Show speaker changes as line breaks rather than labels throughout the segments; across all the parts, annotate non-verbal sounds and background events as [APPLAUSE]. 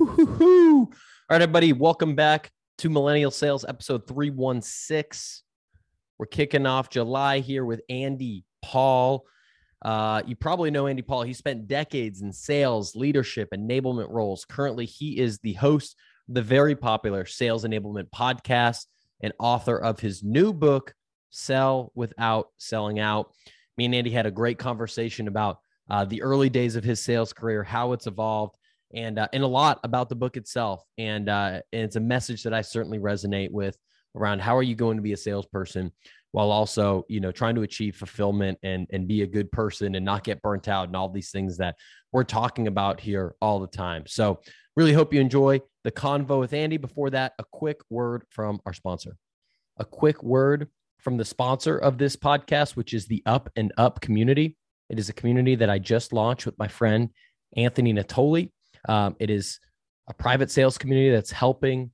All right, everybody, welcome back to Millennial Sales episode 316. We're kicking off July here with Andy Paul. Uh, you probably know Andy Paul. He spent decades in sales, leadership, enablement roles. Currently, he is the host of the very popular Sales Enablement podcast and author of his new book, Sell Without Selling Out. Me and Andy had a great conversation about uh, the early days of his sales career, how it's evolved, and uh, and a lot about the book itself. And, uh, and it's a message that I certainly resonate with around how are you going to be a salesperson while also you know trying to achieve fulfillment and and be a good person and not get burnt out and all these things that we're talking about here all the time. So really hope you enjoy the convo with Andy. Before that, a quick word from our sponsor. A quick word from the sponsor of this podcast, which is the Up and Up community. It is a community that I just launched with my friend Anthony Natoli. Um, it is a private sales community that's helping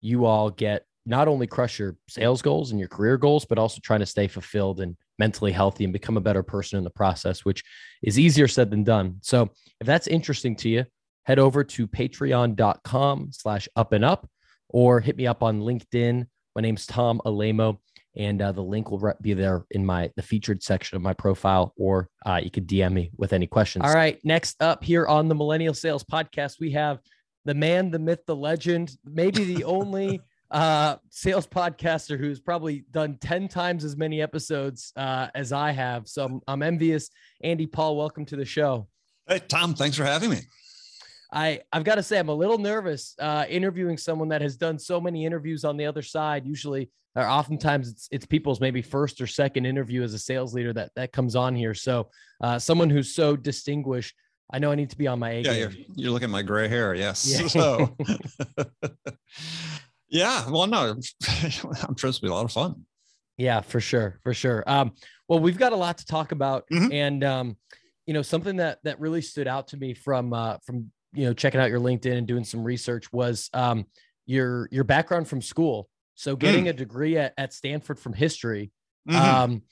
you all get not only crush your sales goals and your career goals, but also trying to stay fulfilled and mentally healthy and become a better person in the process, which is easier said than done. So if that's interesting to you, head over to patreon.com slash up and up or hit me up on LinkedIn. My name's Tom Alaimo and uh, the link will be there in my the featured section of my profile or uh, you could dm me with any questions. All right next up here on the millennial sales podcast we have the man the myth the legend maybe the [LAUGHS] only uh, sales podcaster who's probably done 10 times as many episodes uh, as i have. So I'm, I'm envious. Andy paul welcome to the show.
Hey tom thanks for having me
I I've got to say I'm a little nervous uh, interviewing someone that has done so many interviews on the other side. Usually, or oftentimes it's it's people's maybe first or second interview as a sales leader that that comes on here. So uh, someone who's so distinguished, I know I need to be on my A
yeah, You're, you're looking at my gray hair. Yes. Yeah. So. [LAUGHS] [LAUGHS] yeah. Well, no, [LAUGHS] I'm sure it's be a lot of fun.
Yeah, for sure, for sure. Um, well, we've got a lot to talk about, mm-hmm. and um, you know, something that that really stood out to me from uh, from you know checking out your linkedin and doing some research was um, your your background from school so getting mm. a degree at, at stanford from history mm-hmm. um,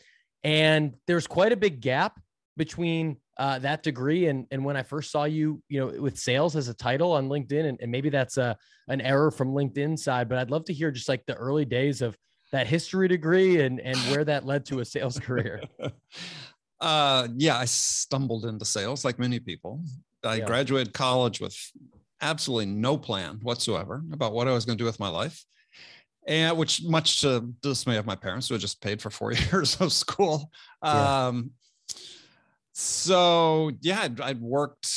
and there's quite a big gap between uh, that degree and and when i first saw you you know with sales as a title on linkedin and, and maybe that's a an error from linkedin side but i'd love to hear just like the early days of that history degree and and where that led to a sales career [LAUGHS]
uh yeah i stumbled into sales like many people I yeah. graduated college with absolutely no plan whatsoever about what I was going to do with my life. And which, much to dismay of my parents, who had just paid for four [LAUGHS] years of school. Yeah. Um, so yeah, I'd, I'd, worked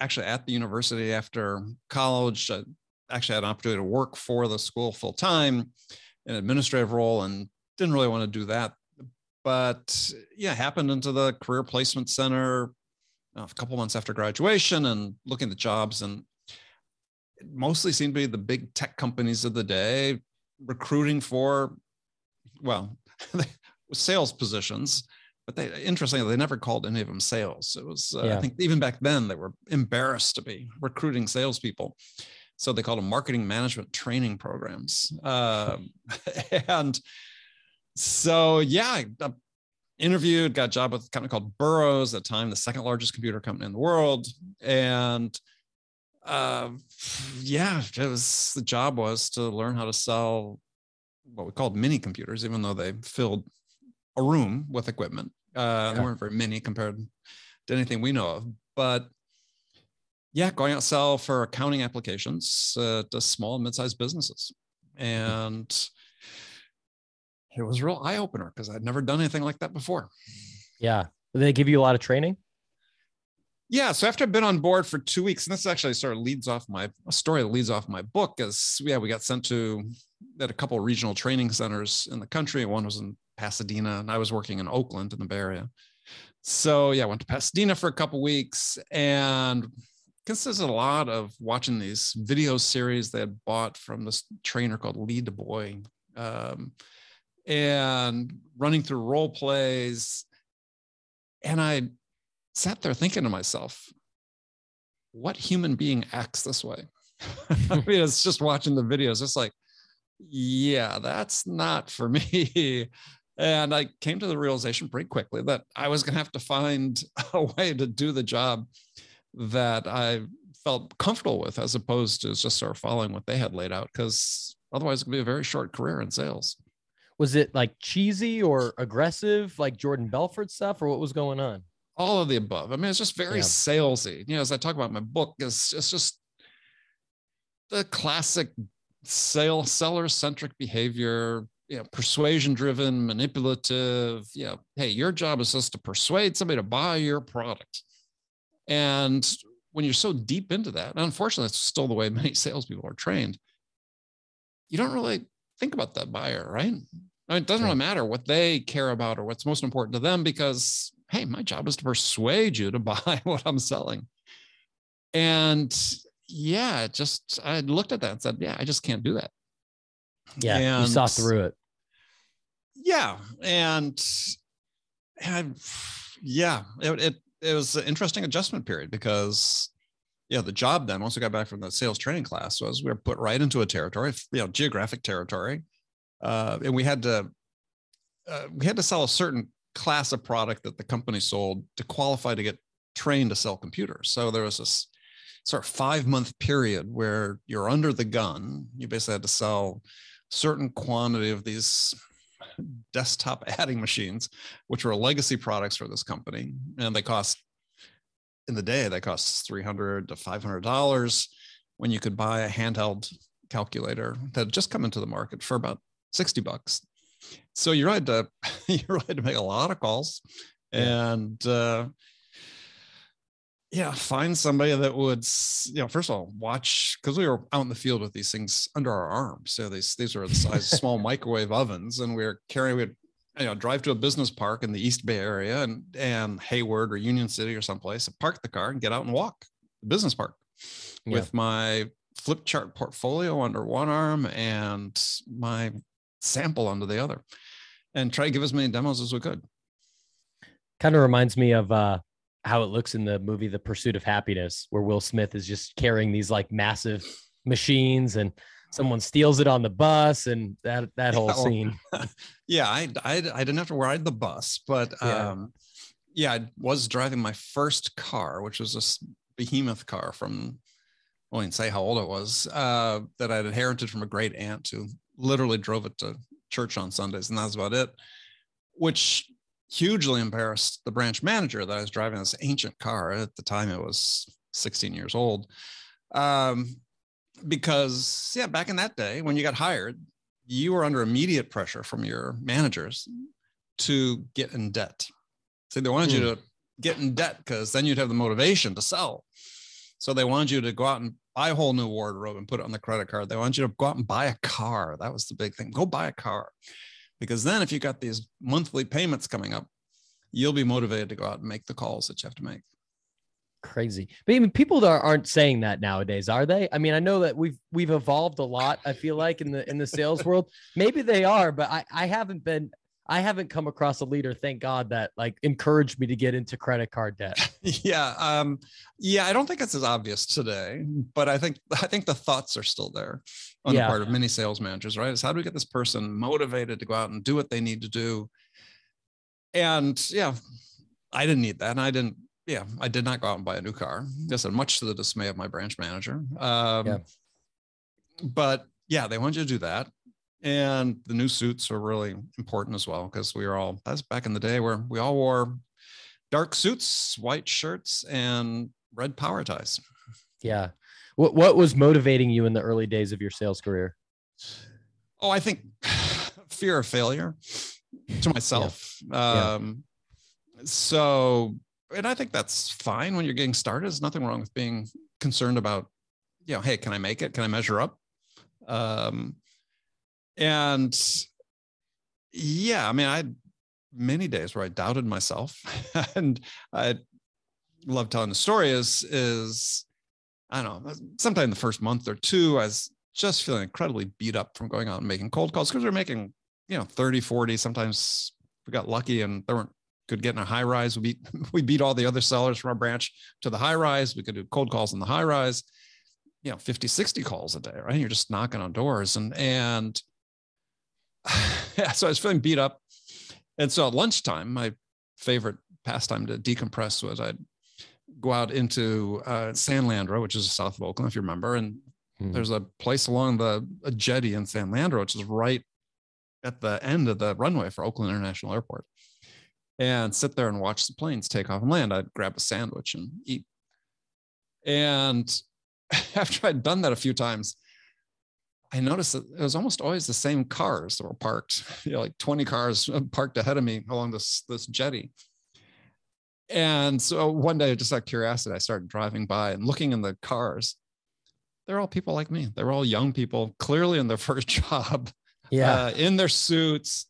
actually at the university after college. I actually had an opportunity to work for the school full time, in an administrative role, and didn't really want to do that. But yeah, happened into the career placement center uh, a couple months after graduation and looking at jobs and it mostly seemed to be the big tech companies of the day recruiting for well [LAUGHS] sales positions but they interestingly they never called any of them sales. It was uh, yeah. i think even back then they were embarrassed to be recruiting salespeople. So they called them marketing management training programs. Uh, [LAUGHS] and so yeah interviewed, got a job with a company called Burroughs at the time, the second largest computer company in the world. And uh, yeah, it was the job was to learn how to sell what we called mini computers, even though they filled a room with equipment. Uh, yeah. They weren't very many compared to anything we know of. But yeah, going out sell for accounting applications uh, to small and mid-sized businesses. And it was a real eye opener because I'd never done anything like that before.
Yeah. Did they give you a lot of training?
Yeah. So after I've been on board for two weeks, and this actually sort of leads off my story that leads off my book is yeah, we got sent to at a couple regional training centers in the country. One was in Pasadena, and I was working in Oakland in the Bay Area. So yeah, I went to Pasadena for a couple weeks and consisted a lot of watching these video series they had bought from this trainer called Lee DuBois. Um, and running through role plays. And I sat there thinking to myself, what human being acts this way? [LAUGHS] I mean, it's just watching the videos, it's like, yeah, that's not for me. [LAUGHS] And I came to the realization pretty quickly that I was going to have to find [LAUGHS] a way to do the job that I felt comfortable with as opposed to just sort of following what they had laid out because otherwise it could be a very short career in sales
was it like cheesy or aggressive like jordan belfort stuff or what was going on?
All of the above. I mean it's just very
Yeah.
salesy. You know as i talk about my book it's, it's just the classic sale seller centric behavior you know persuasion driven manipulative you know hey your job is just to persuade somebody to buy your product. And when you're so deep into that and unfortunately it's still the way many [LAUGHS] salespeople are trained you don't really think about that buyer right I mean, it doesn't
Yeah.
really matter what they care about or what's most important to them because hey my job is to persuade you to [LAUGHS] buy what i'm selling. And yeah it just i looked at that and said yeah i just can't do that.
Yeah you saw through it.
Yeah and, and yeah it, it it was an interesting adjustment period because yeah the job then once we got back from the sales training class was we were put right into a territory you know geographic territory uh, and we had to uh, we had to sell a certain class of product that the company sold to qualify to get trained to sell computers. So there was this sort of five month period where you're under the gun. You basically had to sell certain quantity of these [LAUGHS] desktop [LAUGHS] adding machines, which were legacy products for this company, and they cost in the day they cost three hundred to five hundred dollars when you could buy a handheld calculator that had just come into the market for about sixty bucks. So you had to [LAUGHS] you had to make a lot of calls,
Yeah.
and uh, yeah, find somebody that would you know first of all watch because we were out in the field with these things under our arms. So these these are the size of small [LAUGHS] microwave ovens, and we were carrying we would you know drive to a business park in the East Bay area and and Hayward or Union City or someplace, and park the car and get out and walk the business park
Yeah.
with my flip chart portfolio under one arm and my sample under the other, and try to give as many demos as we could.
kind of reminds me of uh how it looks in the movie The Pursuit of Happiness, where Will Smith is just carrying these like massive machines and someone steals it on the bus and that that whole [LAUGHS]
Yeah, well,
scene. [LAUGHS]
yeah, I, I I didn't have to ride the bus, but
Yeah.
um, yeah, I was driving my first car, which was this behemoth car from I won't say how old it was, uh, that I'd inherited from a great aunt who literally drove it to church on Sundays, and that's about it. Which hugely embarrassed the branch manager that I was driving this ancient car. At the time, it was 16 years old. Um, because yeah, back in that day when you got hired, you were under immediate pressure from your managers to get in debt. So they wanted you to get in debt because then you'd have the motivation to sell. So they wanted you to go out and buy a whole new wardrobe and put it on the credit card. They want you to go out and buy a car. That was the big thing. Go buy a car. Because then if you got these monthly payments coming up, you'll be motivated to go out and make the calls that you have to make.
Crazy. But even people aren't saying that nowadays, are they? I mean, I know that we've we've evolved a lot, I feel like in the in the sales world. Maybe they are, but I, I haven't been I haven't come across a leader, thank God, that like encouraged me to get into credit card debt. [LAUGHS]
yeah um yeah i don't think it's as obvious today but i think i think the thoughts are still there on
Yeah.
the part of many sales managers right is how do we get this person motivated to go out and do what they need to do and yeah i didn't need that and i didn't yeah i did not go out and buy a new car just much to the dismay of my branch manager um
Yeah.
but yeah they want you to do that and the new suits are really important as well because we were all that's back in the day where we all wore dark suits, white shirts, and red power ties.
Yeah. What what was motivating you in the early days of your sales career?
Oh, I think [SIGHS] fear of failure to myself.
Yeah.
Um, so, and I think that's fine when you're getting started. There's nothing wrong with being concerned about, you know, hey, can I make it? Can I measure up? Um, and yeah, I mean, I had many days where I doubted myself, [LAUGHS] and I love telling the story. Is is I don't know, sometime the first month or two, I was just feeling incredibly beat up from going out and making cold calls because we are making, you know, 30, 40. Sometimes we got lucky and there weren't could get in a high rise. We beat [LAUGHS] we beat all the other sellers from our branch to the high rise. We could do cold calls in the high rise, you know, 50, 60 calls a day, right? You're just knocking on doors. And and [LAUGHS] so I was feeling beat up. And so at lunchtime, my favorite pastime to decompress was I'd go out into uh, San Leandro, which is south of Oakland, if you remember, and mm-hmm. there's a place along the a jetty in San Leandro, which is right at the end of the runway for Oakland International Airport, and sit there and watch the planes take off and land. I'd grab a sandwich and eat. And [LAUGHS] after I'd done that a few times, I noticed that it was almost always the same cars that were parked, [LAUGHS] you know, like 20 cars parked ahead of me along this this jetty. And so one day, just out of curiosity, I started driving by and looking in the cars. They're all people like me. They're all young people, clearly in their [LAUGHS] first job,
yeah,
uh, in their suits,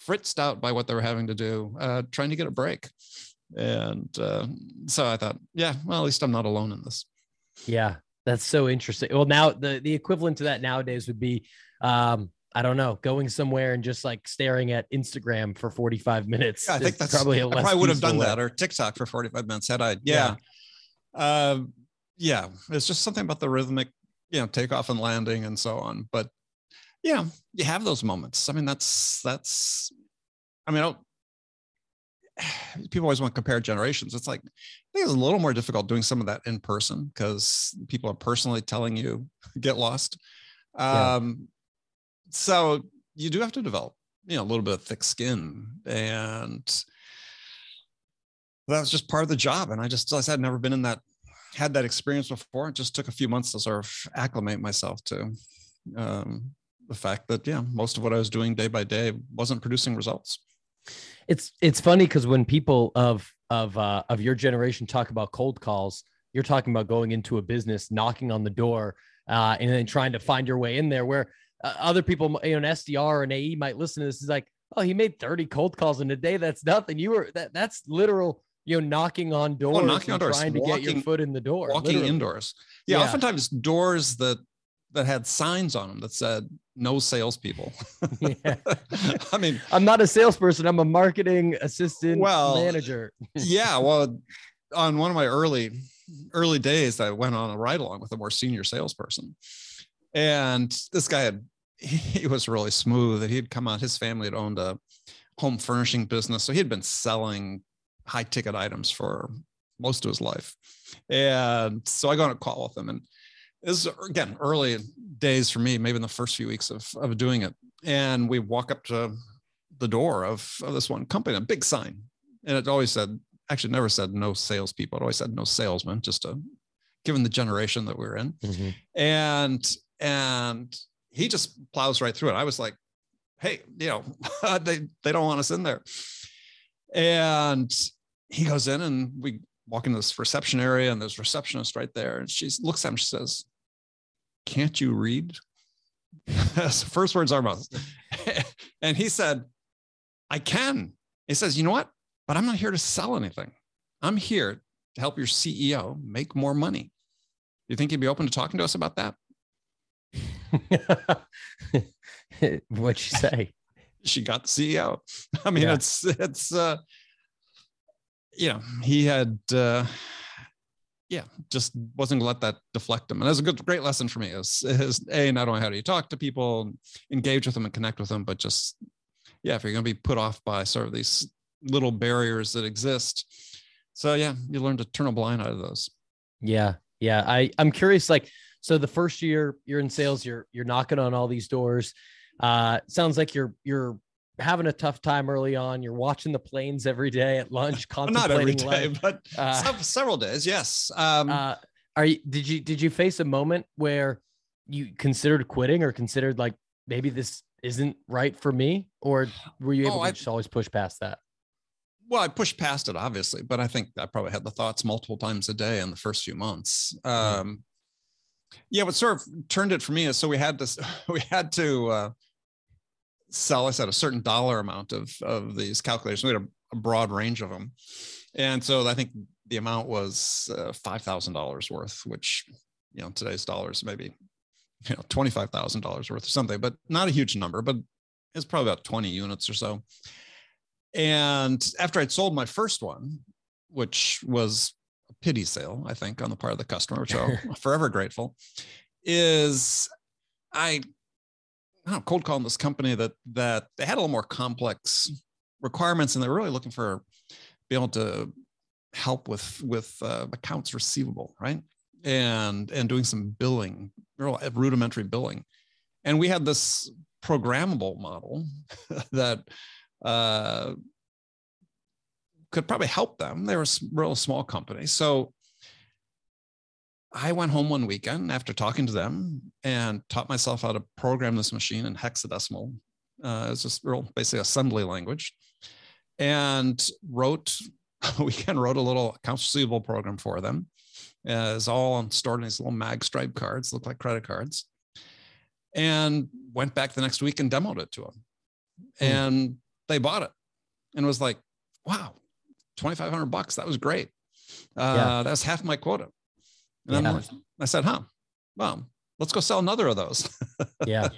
fritzed out by what they were having to do, uh, trying to get a break. And uh, so I thought, yeah, well, at least I'm not alone in this.
Yeah, that's so interesting. Well, now the the equivalent to that nowadays would be um, I don't know, going somewhere and just like staring at Instagram for 45 minutes.
Yeah, I think that's probably a I probably would have done way. that or TikTok for 45 minutes had I. Yeah. Yeah. Uh, yeah. It's just something about the rhythmic, you know, takeoff and landing and so on. But yeah, you have those moments. I mean, that's, that's, I mean, [SIGHS] people always want to compare generations. It's like, I think it's a little more difficult doing some of that in person because people are personally telling you [LAUGHS] get lost. Um, so you do have to develop, you know, a little bit of thick skin. And that was just part of the job. And I just, I said, never been in that, had that experience before. It just took a few months to sort of acclimate myself to um, the fact that, yeah, most of what I was doing day by day wasn't producing results.
It's, it's funny because when people of, of, uh, of your generation talk about cold calls, you're talking about going into a business, knocking on the door, uh, and then trying to find your way in there. Where uh, other people, you know, an SDR or an AE might listen to this. Is like, oh, he made 30 cold calls in a day. That's nothing. You were that that's literal, you know, knocking on doors, oh, knocking on doors, trying to walking, get your foot in the door,
walking literally. indoors. Yeah, yeah, oftentimes doors that that had signs on them that said no salespeople. [LAUGHS] yeah. [LAUGHS] I mean,
I'm not a salesperson. I'm a marketing assistant well, manager.
yeah. [LAUGHS] Well, on one of my early early days, I went on a ride along with a more senior salesperson. And this guy had, he was really smooth. That he'd come out, his family had owned a home furnishing business. So he'd been selling high ticket items for most of his life. And so I got on a call with him. And this is, again, early days for me, maybe in the first few weeks of, of doing it. And we walk up to the door of, of this one company, a big sign. And it always said, actually never said no salespeople. It always said no salesmen, just to, given the generation that we are in. Mm-hmm. And and he just plows right through it. I was like, hey, you know, [LAUGHS] they they don't want us in there. And he goes in and we walk into this reception area and there's receptionist right there. And she looks at him, she says, Can't you read? [LAUGHS] First words are mouth. [LAUGHS] and he said, I can. He says, you know what? But I'm not here to sell anything. I'm here to help your CEO make more money. You think he'd be open to talking to us about that? [LAUGHS]
What'd she say?
she got the CEO. I mean, yeah. it's it's uh know, he had uh yeah, just wasn't let that deflect him. And that's a good great lesson for me is is a not only how do you talk to people, engage with them and connect with them, but just yeah, if you're gonna be put off by sort of these little barriers that exist. So yeah, you learn to turn a blind eye to those.
Yeah. Yeah. I, I'm curious, like so the first year you're in sales, you're you're knocking on all these doors. Uh, sounds like you're you're having a tough time early on. You're watching the planes every day at lunch, [LAUGHS] contemplating
not every day, life. but uh, several days. Yes. Um, uh,
are you? Did you did you face a moment where you considered quitting or considered like maybe this isn't right for me, or were you able oh, to I, just always push past that?
Well, I pushed past it, obviously, but I think I probably had the thoughts multiple times a day in the first few months. Hmm. Um, yeah what sort of turned it for me is so we had to [LAUGHS] we had to uh, sell us at a certain dollar amount of of these calculators. We had a, a broad range of them and so i think the amount was uh, $5000 worth which you know today's dollars maybe you know $25000 worth or something but not a huge number but it's probably about 20 units or so. And after i'd sold my first one which was a pity sale, I think, on the part of the customer, which I'm [LAUGHS] forever grateful, is I, Don't cold calling this company that that they had a little more complex requirements and they're really looking for be able to help with with uh, accounts receivable, right? And and doing some billing, real rudimentary billing. And we had this programmable model [LAUGHS] that uh, could probably help them. They were a real small company. So I went home one weekend after talking to them and taught myself how to program this machine in hexadecimal. Uh, it's just real basically assembly language and wrote [LAUGHS] a weekend wrote a little accounts receivable program for them. Uh, it's all stored in these little mag stripe cards, look like credit cards and went back the next week and demoed it to them. Mm. And they bought it and was like, wow, 2,500 bucks. That was great. Uh, yeah. That's half my quota. And yeah. I said, huh, well, let's go sell another of those. [LAUGHS]
yeah.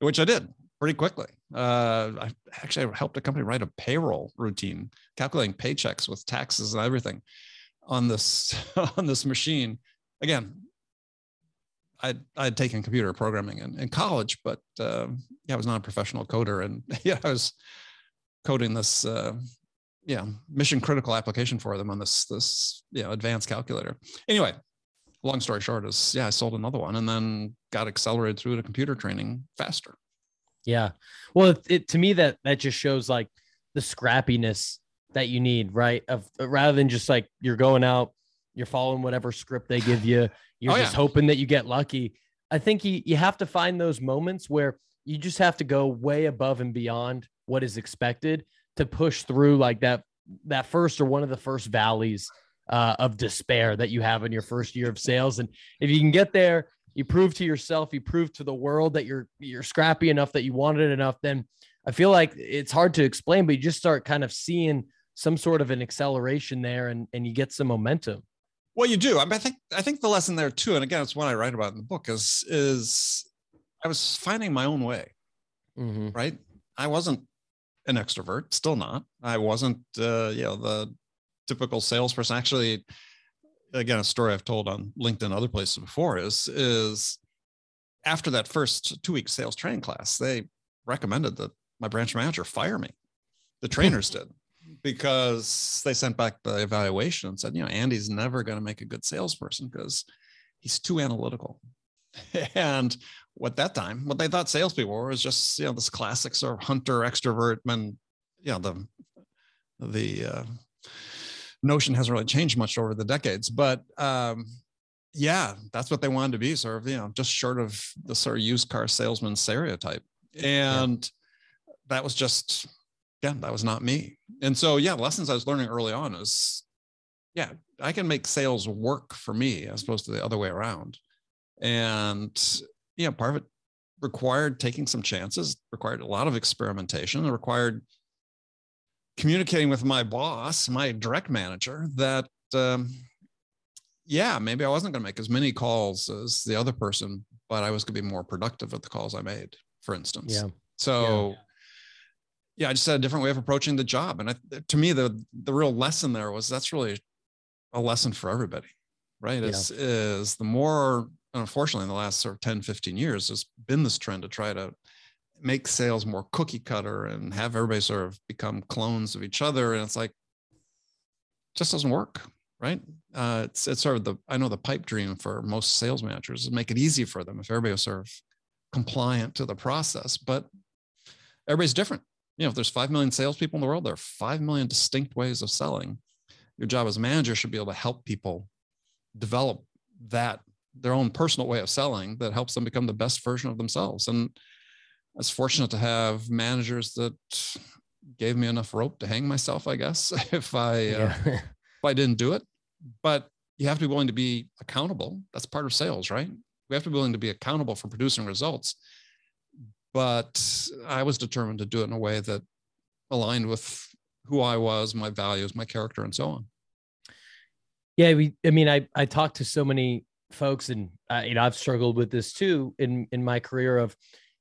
Which I did pretty quickly. Uh, I actually helped a company write a payroll routine, calculating paychecks with taxes and everything on this [LAUGHS] on this machine. Again, I'd, I'd taken computer programming in, in college, but uh, yeah, I was not a professional coder. And [LAUGHS] yeah, I was coding this, uh, yeah, mission critical application for them on this, this, you know, advanced calculator. Anyway, long story short is, yeah, I sold another one and then got accelerated through to computer training faster.
Yeah. Well, it, it, to me, that, that just shows like the scrappiness that you need, right? Of rather than just like you're going out, you're following whatever script they give you [SIGHS] you're oh, just yeah. hoping that you get lucky. I think you, you have to find those moments where you just have to go way above and beyond what is expected to push through like that that first or one of the first valleys uh, of despair that you have in your first year of sales. And if you can get there, you prove to yourself, you prove to the world that you're you're scrappy enough that you wanted it enough. Then I feel like it's hard to explain, but you just start kind of seeing some sort of an acceleration there, and and you get some momentum.
Well, you do. I, mean, I think I think the lesson there too, and again, it's one I write about in the book, is is I was finding my own way. Mm-hmm. Right. I wasn't an extrovert, still not. I wasn't, uh, you know, the typical salesperson. Actually, again, a story I've told on LinkedIn and other places before is is after that first two week sales training class, they recommended that my branch manager fire me. The [LAUGHS] trainers did because they sent back the evaluation and said, you know, Andy's never going to make a good salesperson because he's too analytical. [LAUGHS] and what that time, what they thought salespeople were was just, you know, this classic sort of hunter extrovert man you know, the, the, uh, notion hasn't really changed much over the decades, but, um, yeah, that's what they wanted to be sort of, you know, just short of the sort of used car salesman stereotype. And yeah. that was just, yeah, that was not me. And so, yeah, lessons I was learning early on is, yeah, I can make sales work for me as opposed to the other way around. And, yeah, part of it required taking some chances, required a lot of experimentation, required communicating with my boss, my direct manager, that, um, yeah, maybe I wasn't going to make as many calls as the other person, but I was going to be more productive with the calls I made, for instance.
Yeah.
So, yeah yeah, I just had a different way of approaching the job. And I, to me, the the real lesson there was that's really a lesson for everybody, right? Is yeah. is the more unfortunately in the last sort of 10, 15 years, there's been this trend to try to make sales more cookie cutter and have everybody sort of become clones of each other. And it's like just doesn't work, right? Uh, it's it's sort of the I know the pipe dream for most sales managers is make it easy for them if everybody was sort of compliant to the process, but everybody's different you know, if there's 5 million salespeople in the world, there are 5 million distinct ways of selling. Your job as a manager should be able to help people develop that, their own personal way of selling that helps them become the best version of themselves. And I was fortunate to have managers that gave me enough rope to hang myself, I guess, [LAUGHS] if I, uh, yeah. uh, [LAUGHS] if I didn't do it. But you have to be willing to be accountable. That's part of sales, right? We have to be willing to be accountable for producing results but I was determined to do it in a way that aligned with who I was, my values, my character, and so on.
Yeah, we. I mean, I I talked to so many folks, and uh, you know, I've struggled with this too in in my career of,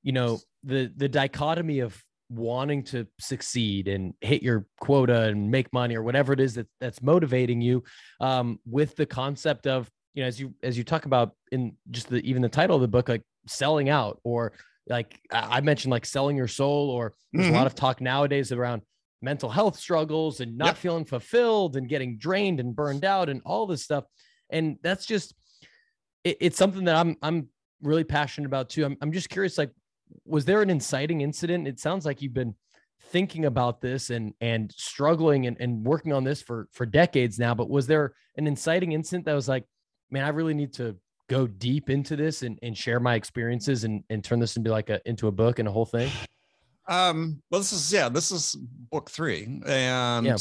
you know, the the dichotomy of wanting to succeed and hit your quota and make money or whatever it is that that's motivating you, um, with the concept of you know, as you as you talk about in just the even the title of the book, like selling out or like I mentioned, like selling your soul, or there's mm-hmm. a lot of talk nowadays around mental health struggles and not
Yep.
feeling fulfilled and getting drained and burned out and all this stuff. And that's just it, it's something that I'm I'm really passionate about too. I'm I'm just curious, like, was there an inciting incident? It sounds like you've been thinking about this and and struggling and, and working on this for for decades now, but was there an inciting incident that was like, man, I really need to go deep into this and, and share my experiences and, and turn this into like a into a book and a whole thing?
Um, well, this is yeah, this is book three, and
Yeah.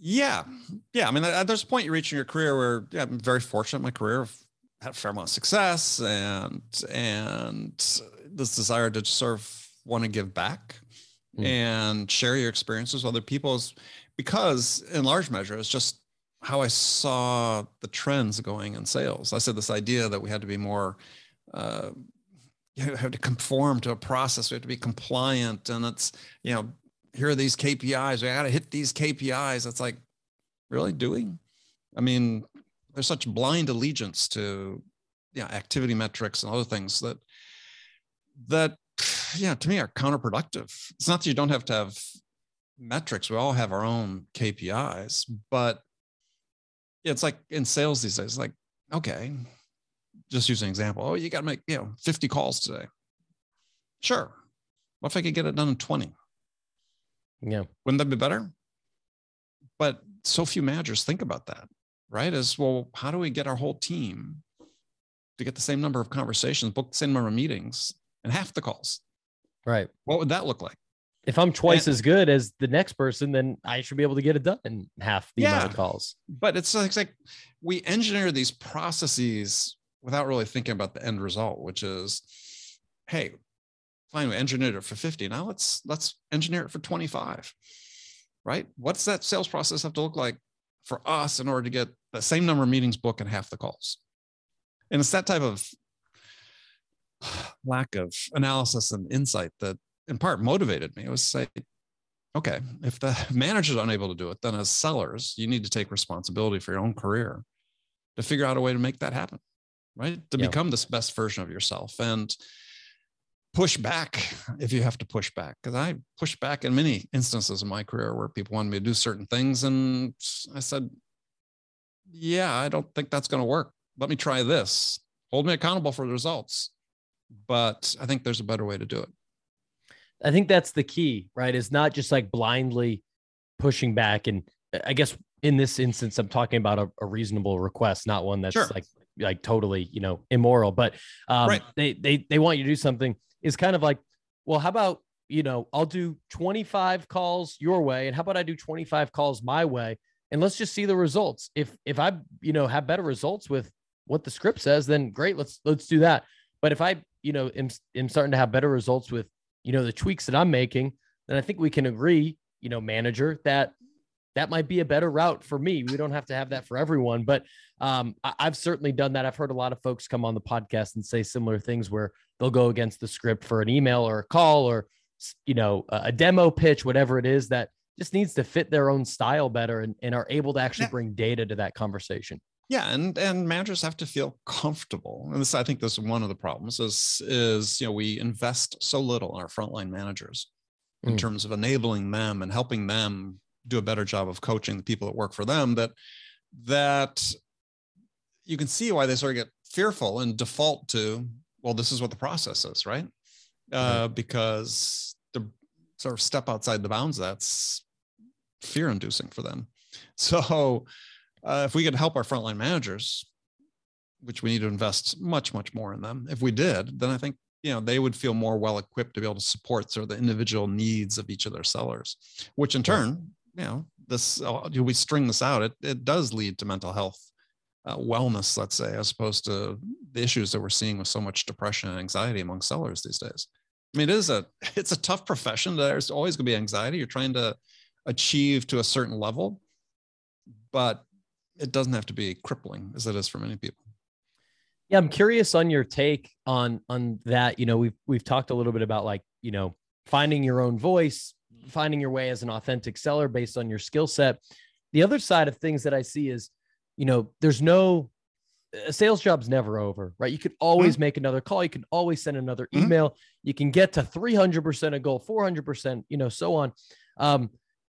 yeah, yeah. I mean, there's a point you reach in your career where yeah, I'm very fortunate. in My career I've had a fair amount of success, and and this desire to serve, want to give back
Mm.
and share your experiences with other people's, because in large measure, it's just how I saw the trends going in sales. I said this idea that we had to be more. Uh, you have to conform to a process. We have to be compliant, and it's you know here are these KPIs. We got to hit these KPIs. It's like, really, doing. I mean, there's such blind allegiance to yeah activity metrics and other things that that yeah to me are counterproductive. It's not that you don't have to have metrics. We all have our own KPIs, but it's like in sales these days. Like, okay, just use an example. Oh, you got to make you know 50 calls today. Sure. What if I could get it done in 20?
Yeah.
Wouldn't that be better? But so few managers think about that, right? Is well, how do we get our whole team to get the same number of conversations, book the same number of meetings, and half the calls?
Right.
What would that look like?
If I'm twice
And-
as good as the next person, then I should be able to get it done in half the amount of calls.
But it's like, it's like we engineer these processes without really thinking about the end result, which is, hey, fine, we engineered it for 50. Now let's let's engineer it for 25. Right? What's that sales process have to look like for us in order to get the same number of meetings booked and half the calls? And it's that type of [SIGHS] lack of analysis and insight that in part motivated me. It was say, okay, if the [LAUGHS] manager's unable to do it, then as sellers, you need to take responsibility for your own career to figure out a way to make that happen, right? To
Yeah.
become this best version of yourself and push back if you have to push back. Because I pushed back in many instances in my career where people wanted me to do certain things. And I said, yeah, I don't think that's going to work. Let me try this. Hold me accountable for the results. But I think there's a better way to do it.
I think that's the key, right? Is not just like blindly pushing back. And I guess in this instance, I'm talking about a, a reasonable request, not one that's
Sure.
like like totally, you know, immoral. But um,
Right.
they they they want you to do something. Is kind of like, well, how about you know, I'll do 25 calls your way, and how about I do 25 calls my way, and let's just see the results. If if I you know have better results with what the script says, then great, let's let's do that. But if I you know am, am starting to have better results with you know the tweaks that I'm making, then I think we can agree, you know, manager, that that might be a better route for me. We don't have to have that for everyone, but um, I, I've certainly done that. I've heard a lot of folks come on the podcast and say similar things where they'll go against the script for an email or a call or you know a, a demo pitch, whatever it is that just needs to fit their own style better and, and are able to actually bring data to that conversation.
Yeah, and and managers have to feel comfortable. And this, I think, this is one of the problems. Is is you know we invest so little in our frontline managers in
Mm.
terms of enabling them and helping them do a better job of coaching the people that work for them. That that you can see why they sort of get fearful and default to well, this is what the process is, right? Uh, because the sort of step outside the bounds that's fear-inducing for them. [LAUGHS] So uh, if we could help our frontline managers, which we need to invest much, much more in them, if we did, then I think you know they would feel more well equipped to be able to support sort of the individual needs of each of their sellers, which in turn, you know, this uh, we string this out, it it does lead to mental health uh, wellness, let's say, as opposed to the issues that we're seeing with so much depression and anxiety among sellers these days. I mean, it is a [LAUGHS] it's a tough profession. There's always going to be anxiety. You're trying to achieve to a certain level, but it doesn't have to be crippling as it is for many people.
Yeah, I'm curious on your take on on that. You know, we've we've talked a little bit about like, you know, finding your own voice, finding your way as an authentic seller based on your skill set. The other side of things that I see is, you know, there's no a sales job's never over, right? You could always make another call, you can always send another
Mhm.
email, you can get to 300% a goal, 400%, you know, so on. Um,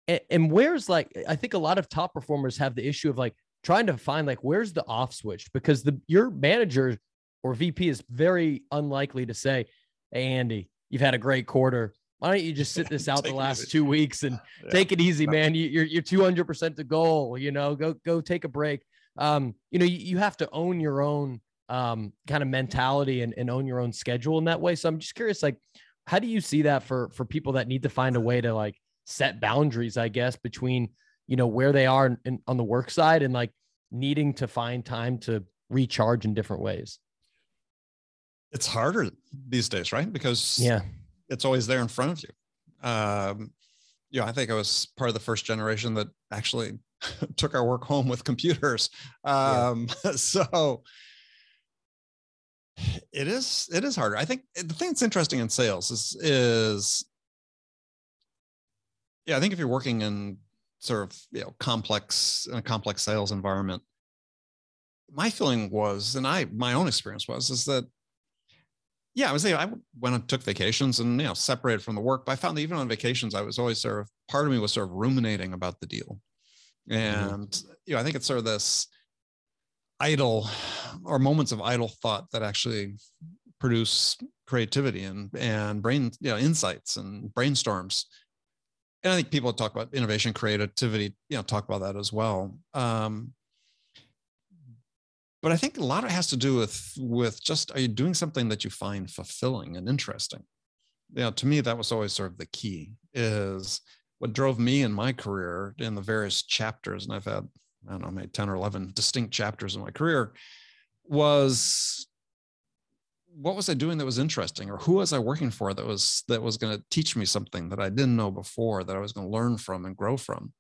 and, and where's like I think a lot of top performers have the issue of like trying to find like where's the off switch because the your manager or VP is very unlikely to say, "Hey Andy, you've had a great quarter. Why don't you just sit this [LAUGHS] out the last two weeks and [LAUGHS] yeah. take it easy, man? You, you're you're 200 percent to goal. You know, go go take a break. Um, you know, you, you have to own your own um kind of mentality and, and own your own schedule in that way. So I'm just curious, like, how do you see that for for people that need to find a way to like set boundaries, I guess, between you know where they are in, in, on the work side and like needing to find time to recharge in different ways
it's harder these days, right? Because
yeah,
it's always there in front of you. Um, you know, I think I was part of the first generation that actually [LAUGHS] took our work home with computers. Um, yeah. [LAUGHS] so it is it is harder. I think the thing that's interesting in sales is is yeah, I think if you're working in sort of you know complex in a complex sales environment, my feeling was, and I my own experience was, is that yeah, I was there, I went and took vacations and you know separated from the work. But I found that even on vacations, I was always sort of part of me was sort of ruminating about the deal, mm-hmm. and mm-hmm. you know I think it's sort of this idle or moments of idle thought that actually produce creativity and and brain you know insights and brainstorms. And I think people talk about innovation, creativity, you know, talk about that as well. Um, but i think a lot of it has to do with with just are you doing something that you find fulfilling and interesting you know to me that was always sort of the key is what drove me in my career in the various chapters and i've had i don't know maybe 10 or 11 distinct chapters in my career was what was i doing that was interesting or who was i working for that was that was going to teach me something that i didn't know before that i was going to learn from and grow from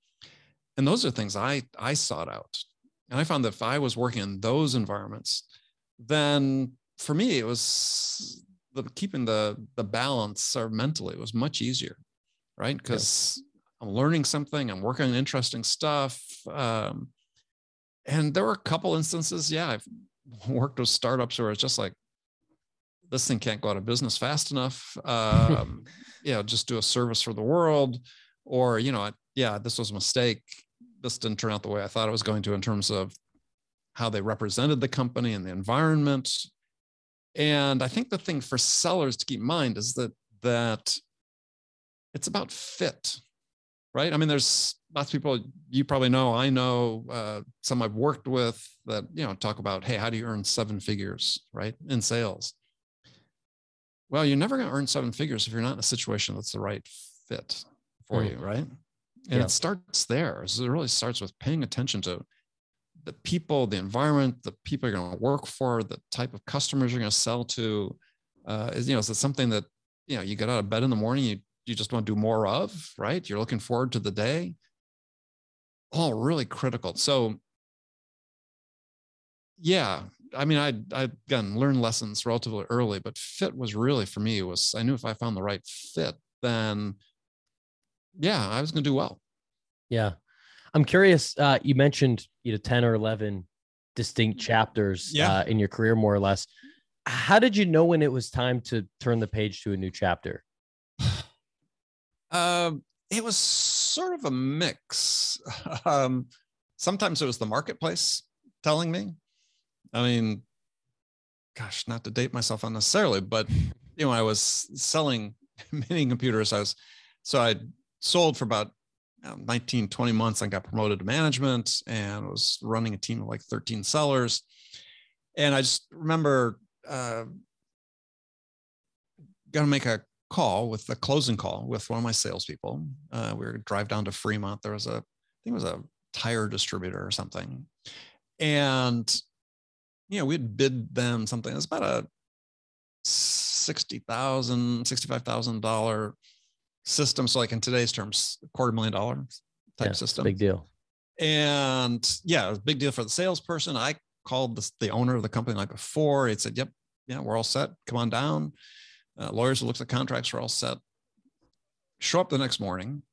and those are things i i sought out and I found that if I was working in those environments, then for me it was the keeping the the balance or mentally it was much easier, right? Because I'm learning something, I'm working on interesting stuff. Um, and there were a couple instances, yeah, I've [LAUGHS] worked with startups where it's just like this thing can't go out of business fast enough. Um, [LAUGHS] you know, just do a service for the world, or you know, yeah, this was a mistake this didn't turn out the way I thought it was going to in terms of how they represented the company and the environment. And I think the thing for sellers to keep in mind is that that it's about fit, right? I mean, there's lots of people you probably know, I know, uh, some I've worked with that you know talk about, hey, how do you earn seven figures, right, in sales? Well, you're never going to earn seven figures if you're not in a situation that's the right fit for mm. you, right? and yeah. it starts there so it really starts with paying attention to the people the environment the people you're going to work for the type of customers you're going to sell to uh, is you know is it something that you know you get out of bed in the morning you you just want to do more of right you're looking forward to the day all really critical so yeah i mean i i again learned lessons relatively early but fit was really for me was i knew if i found the right fit then yeah, I was going to do well.
Yeah. I'm curious. Uh, you mentioned, you know, 10 or 11 distinct chapters yeah. uh, in your career, more or less. How did you know when it was time to turn the page to a new chapter?
Um, it was sort of a mix. [LAUGHS] Um, sometimes it was the marketplace telling me. I mean, gosh, not to date myself unnecessarily, but [LAUGHS] you know, I was selling [LAUGHS] mini computers. I was so I sold for about you 19, 20 months. I got promoted to management and was running a team of like 13 sellers. And I just remember uh, going to make a call with a closing call with one of my salespeople. Uh, we were drive down to Fremont. There was a, I think it was a tire distributor or something. And, you know, we'd bid them something. It's about a $60,000, $65,000 system. So like in today's terms, quarter million dollar type yeah, system.
Big deal.
And yeah, it was a big deal for the salesperson. I called the, the owner of the company like before. He said, yep, yeah, we're all set. Come on down. Uh, lawyers who looked at contracts were all set. Show up the next morning.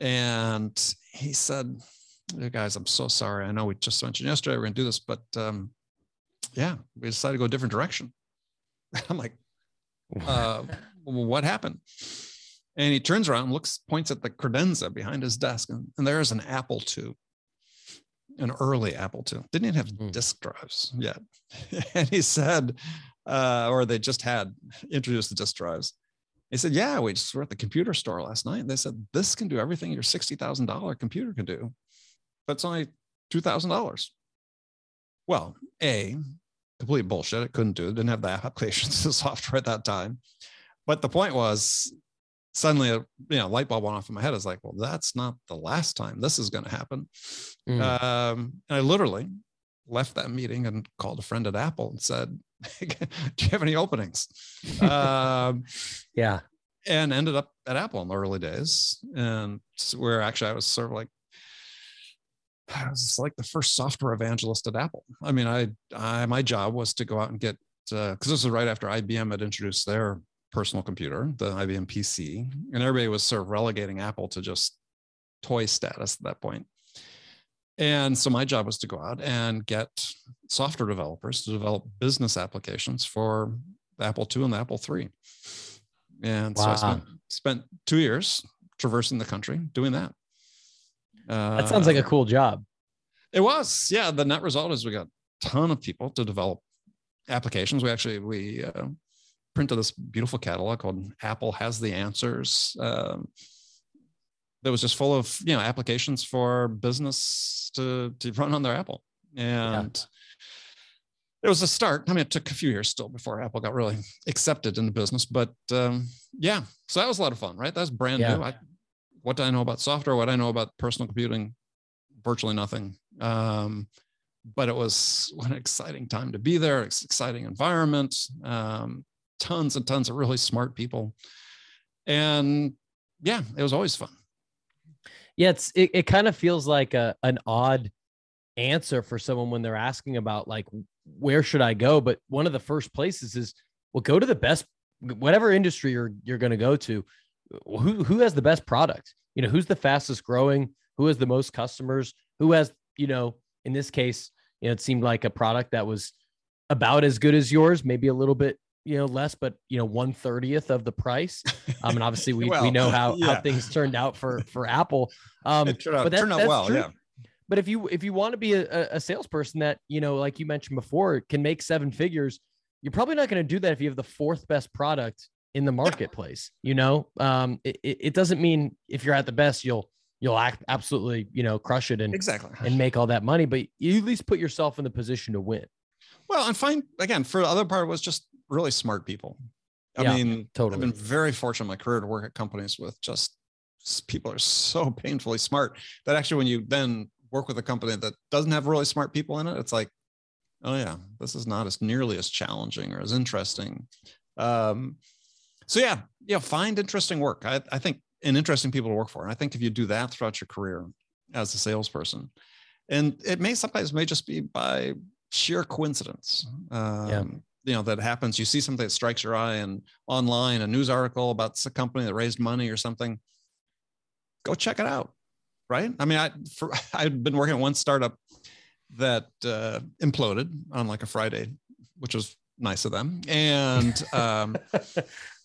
And he said, hey guys, I'm so sorry. I know we just mentioned yesterday we're going to do this, but um, yeah, we decided to go a different direction. [LAUGHS] I'm like, uh, what happened? And he turns around and looks, points at the credenza behind his desk, and, and there's an Apple II, an early Apple II. Didn't even have
Hmm.
disk drives yet. [LAUGHS] and he said, uh, or they just had introduced the disk drives. He said, Yeah, we just were at the computer store last night. And they said, This can do everything your $60,000 computer can do, but it's only $2,000. Well, A, complete bullshit. It couldn't do it. Didn't have the [LAUGHS] applications, the software at that time. But the point was, suddenly a you know light bulb went off in my head. I was like, well, that's not the last time this is going to happen.
Mm.
Um, and I literally left that meeting and called a friend at Apple and said, [LAUGHS] "Do you have any openings?" [LAUGHS] um,
yeah.
and ended up at Apple in the early days, and where actually I was sort of like. [SIGHS] I was like the first software evangelist at Apple. I mean, I, I my job was to go out and get uh, because this was right after IBM had introduced their personal computer, the IBM PC, and everybody was sort of relegating Apple to just toy status at that point. And so my job was to go out and get software developers to develop business applications for the Apple II and the Apple III. And so I spent, spent two years traversing the country doing that. Uh,
That sounds like a cool job.
it was, yeah. The net result is we got a ton of people to develop applications. We actually we uh, printed this beautiful catalog called Apple Has the Answers. Um, that was just full of you know applications for business to to run on their Apple, and it was a start. I mean, it took a few years still before Apple got really accepted in the business, but um, yeah. So that was a lot of fun, right? That's brand
Yeah.
new. I, what do I know about software? What do I know about personal computing? Virtually nothing. Um, but it was [LAUGHS] what an exciting time to be there. It's exciting environment. Um, tons and tons of really smart people, and yeah, it was always fun.
Yeah, it's it, it kind of feels like a an odd answer for someone when they're asking about like where should I go? But one of the first places is well, go to the best whatever industry you're you're going to go to. Who who has the best product? You know, who's the fastest growing? Who has the most customers? Who has you know in this case, you know, it seemed like a product that was about as good as yours, maybe a little bit you know less, but you know one thirtieth of the price. Um, and obviously we [LAUGHS] we know how
yeah.
how things turned out for for Apple. Um,
it turned out,
but that-
turned out well.
true.
Yeah.
but if you if you want to be a, a- a salesperson that you know like you mentioned before can make seven figures you're probably not going to do that if you have the fourth best product in the marketplace you know um it, it doesn't mean if you're at the best you'll you'll act absolutely you know crush it and
Exactly.
and make all that money but you at least put yourself in the position to win
Well, and find again for the other part was just really smart people. I
Yeah,
mean,
totally.
I've been very fortunate in my career to work at companies with just people are so [LAUGHS] painfully smart that actually when you then work with a company that doesn't have really smart people in it, it's like, oh yeah, this is not as nearly as challenging or as interesting. Um, so yeah, yeah, find interesting work. I, I think and interesting people to work for. And I think if you do that throughout your career as a salesperson, and it may sometimes may just be by sheer coincidence. Um, You know, that happens. You see something that strikes your eye and online, a news article about a company that raised money or something. Go check it out. Right. I mean, I for [LAUGHS] I'd been working at one startup that uh, imploded on like a Friday, which was nice of them. And um, [LAUGHS]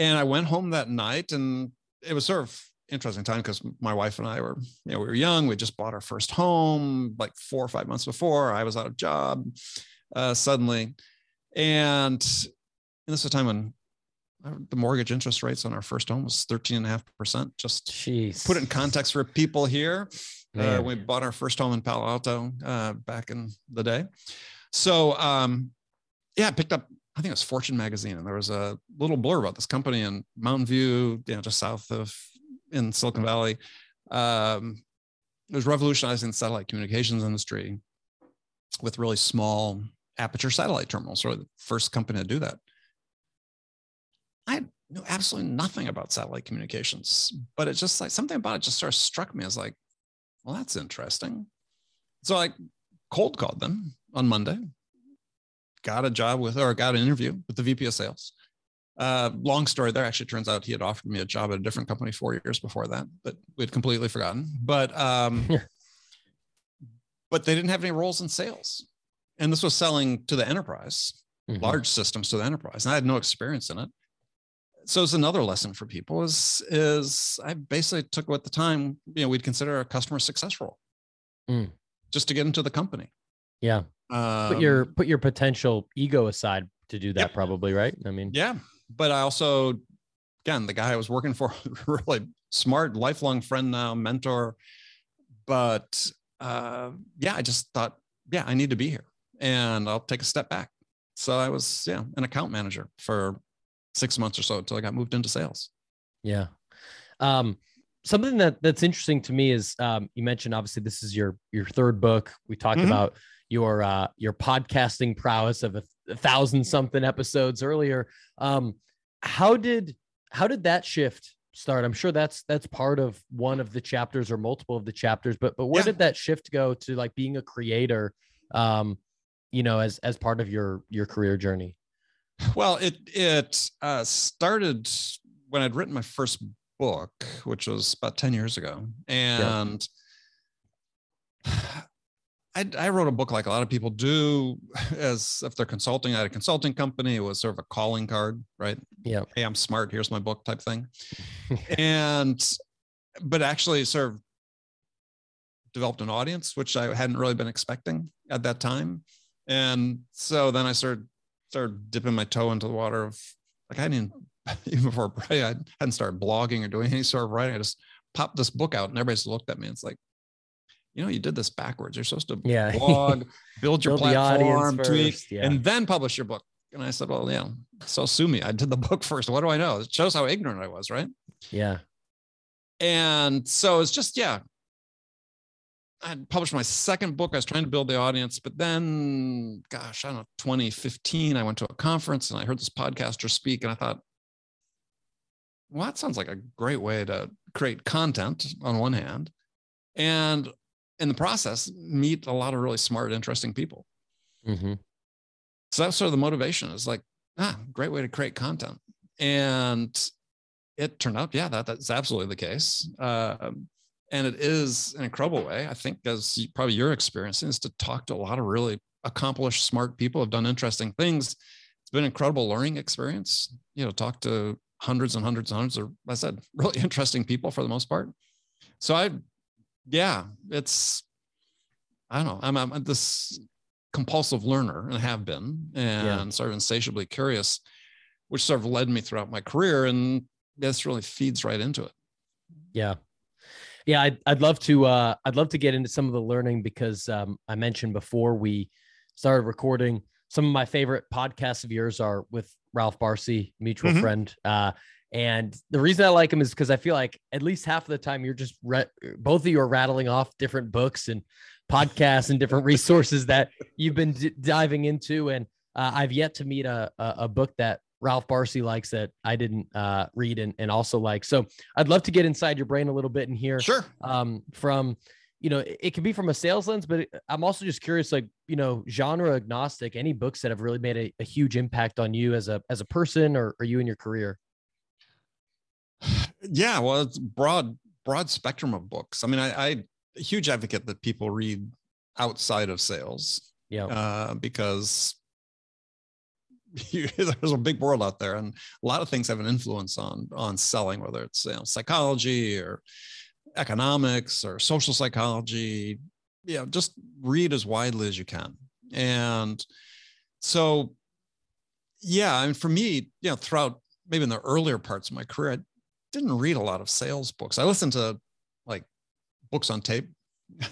and I went home that night, and it was sort of interesting time because my wife and I were, you know, we were young. We just bought our first home like four or five months before. I was out of job uh, suddenly, and, and this was a time when the mortgage interest rates on our first home was 13 and a half percent. Just
jeez
put it in context for people here. Uh, we bought our first home in Palo Alto uh, back in the day. So, um, yeah, I picked up, I think it was Fortune magazine, and there was a little blurb about this company in Mountain View, you know, just south of in Silicon Valley. Um, it was revolutionizing the satellite communications industry with really small aperture satellite terminals, or the first company to do that. I knew absolutely nothing about satellite communications, but it just like something about it just sort of struck me as like, well, that's interesting. So I cold called them on Monday, got a job with, or got an interview with the VP of sales. Uh, long story there. Actually, turns out he had offered me a job at a different company four years before that, but we'd completely forgotten. But um, [LAUGHS] but they didn't have any roles in sales, and this was selling to the enterprise,
Mhm.
large systems to the enterprise, and I had no experience in it. so it's another lesson for people is is I basically took what the time, you know, we'd consider a customer success role
Mm.
just to get into the company.
Yeah.
Um,
Put your put your potential ego aside to do that,
Yep.
probably, right? I mean,
yeah, but I also, again, the guy I was working for, [LAUGHS] really smart, lifelong friend now, mentor. But uh, yeah, I just thought, yeah, I need to be here, and I'll take a step back. So I was, yeah, an account manager for six months or so until I got moved into sales.
Yeah. Um, something that that's interesting to me is um, you mentioned obviously this is your your third book. We talked
Mhm.
about your uh, your podcasting prowess of a, a thousand something episodes earlier. Um, how did how did that shift start? I'm sure that's that's part of one of the chapters or multiple of the chapters. But but where
Yeah.
did that shift go to like being a creator? Um, you know, as as part of your your career journey.
Well, it it uh, started when I'd written my first book, which was about ten years ago, and I, I wrote a book like a lot of people do, [LAUGHS] as if they're consulting at a consulting company. It was sort of a calling card, right?
Yeah.
Hey, I'm smart. Here's my book, type thing. [LAUGHS] and but actually, sort of developed an audience, which I hadn't really been expecting at that time. And so then I started started dipping my toe into the water of like I didn't [LAUGHS] even before I hadn't started blogging or doing any sort of writing. I just popped this book out and everybody's looked at me. And it's like, you know, you did this backwards. You're supposed to
Yeah.
blog, [LAUGHS] build your
Build
platform, tweet,
yeah.
and then publish your book. And I said, well, yeah, so sue me. I did the [LAUGHS] book first. What do I know? It shows how ignorant I was, right?
Yeah.
And so it's just, yeah. I published my second book. I was trying to build the audience, but then, gosh, I don't know, 2015, I went to a conference and I heard this podcaster speak, and I thought, well, that sounds like a great way to create content on one hand, and in the process, meet a lot of really smart, interesting people.
hmm
So that's sort of the motivation is like, ah, great way to create content. And it turned out, yeah, that that's absolutely the case. Um, and it is an incredible way, I think, as you- probably you're experiencing, is to talk to a lot of really accomplished, smart people have done interesting things. It's been an incredible learning experience, you know, talk to hundreds and hundreds and hundreds of, I said, [LAUGHS] really interesting people for the most part. So I, yeah, it's, I don't know, I'm, I'm this compulsive learner and have been and
Yeah.
sort of insatiably curious which sort of led me throughout my career and this really feeds right into it
Yeah. Yeah, I'd, I'd love to uh I'd love to get into some of the learning because um I mentioned before we started recording some of my favorite podcasts of yours are with Ralph Barsi, mutual
Mhm.
friend. Uh and the reason I like him is because I feel like at least half of the time you're just re- both of you are rattling off different books and podcasts and different [LAUGHS] resources that you've been d- diving into. And uh, I've yet to meet a, a a book that Ralph Barsi likes that I didn't uh, read and, and also like. So I'd love to get inside your brain a little bit and hear
sure
um, from, you know, it, it can be from a sales lens, but it- I'm also just curious, like, you know, genre agnostic, any books that have really made a, a huge impact on you as a, as a person or, or you in your career.
Yeah well it's broad broad spectrum of books. I mean I' huge advocate that people read outside of sales
Yeah.
uh, because you, [LAUGHS] there's a big world out there and a lot of things have an influence on on selling whether it's you know, psychology or economics or social psychology. You know just read as widely as you can. And so yeah I and mean, for me you know throughout maybe in the earlier parts of my career i didn't read a lot of sales books. I listened to like books on tape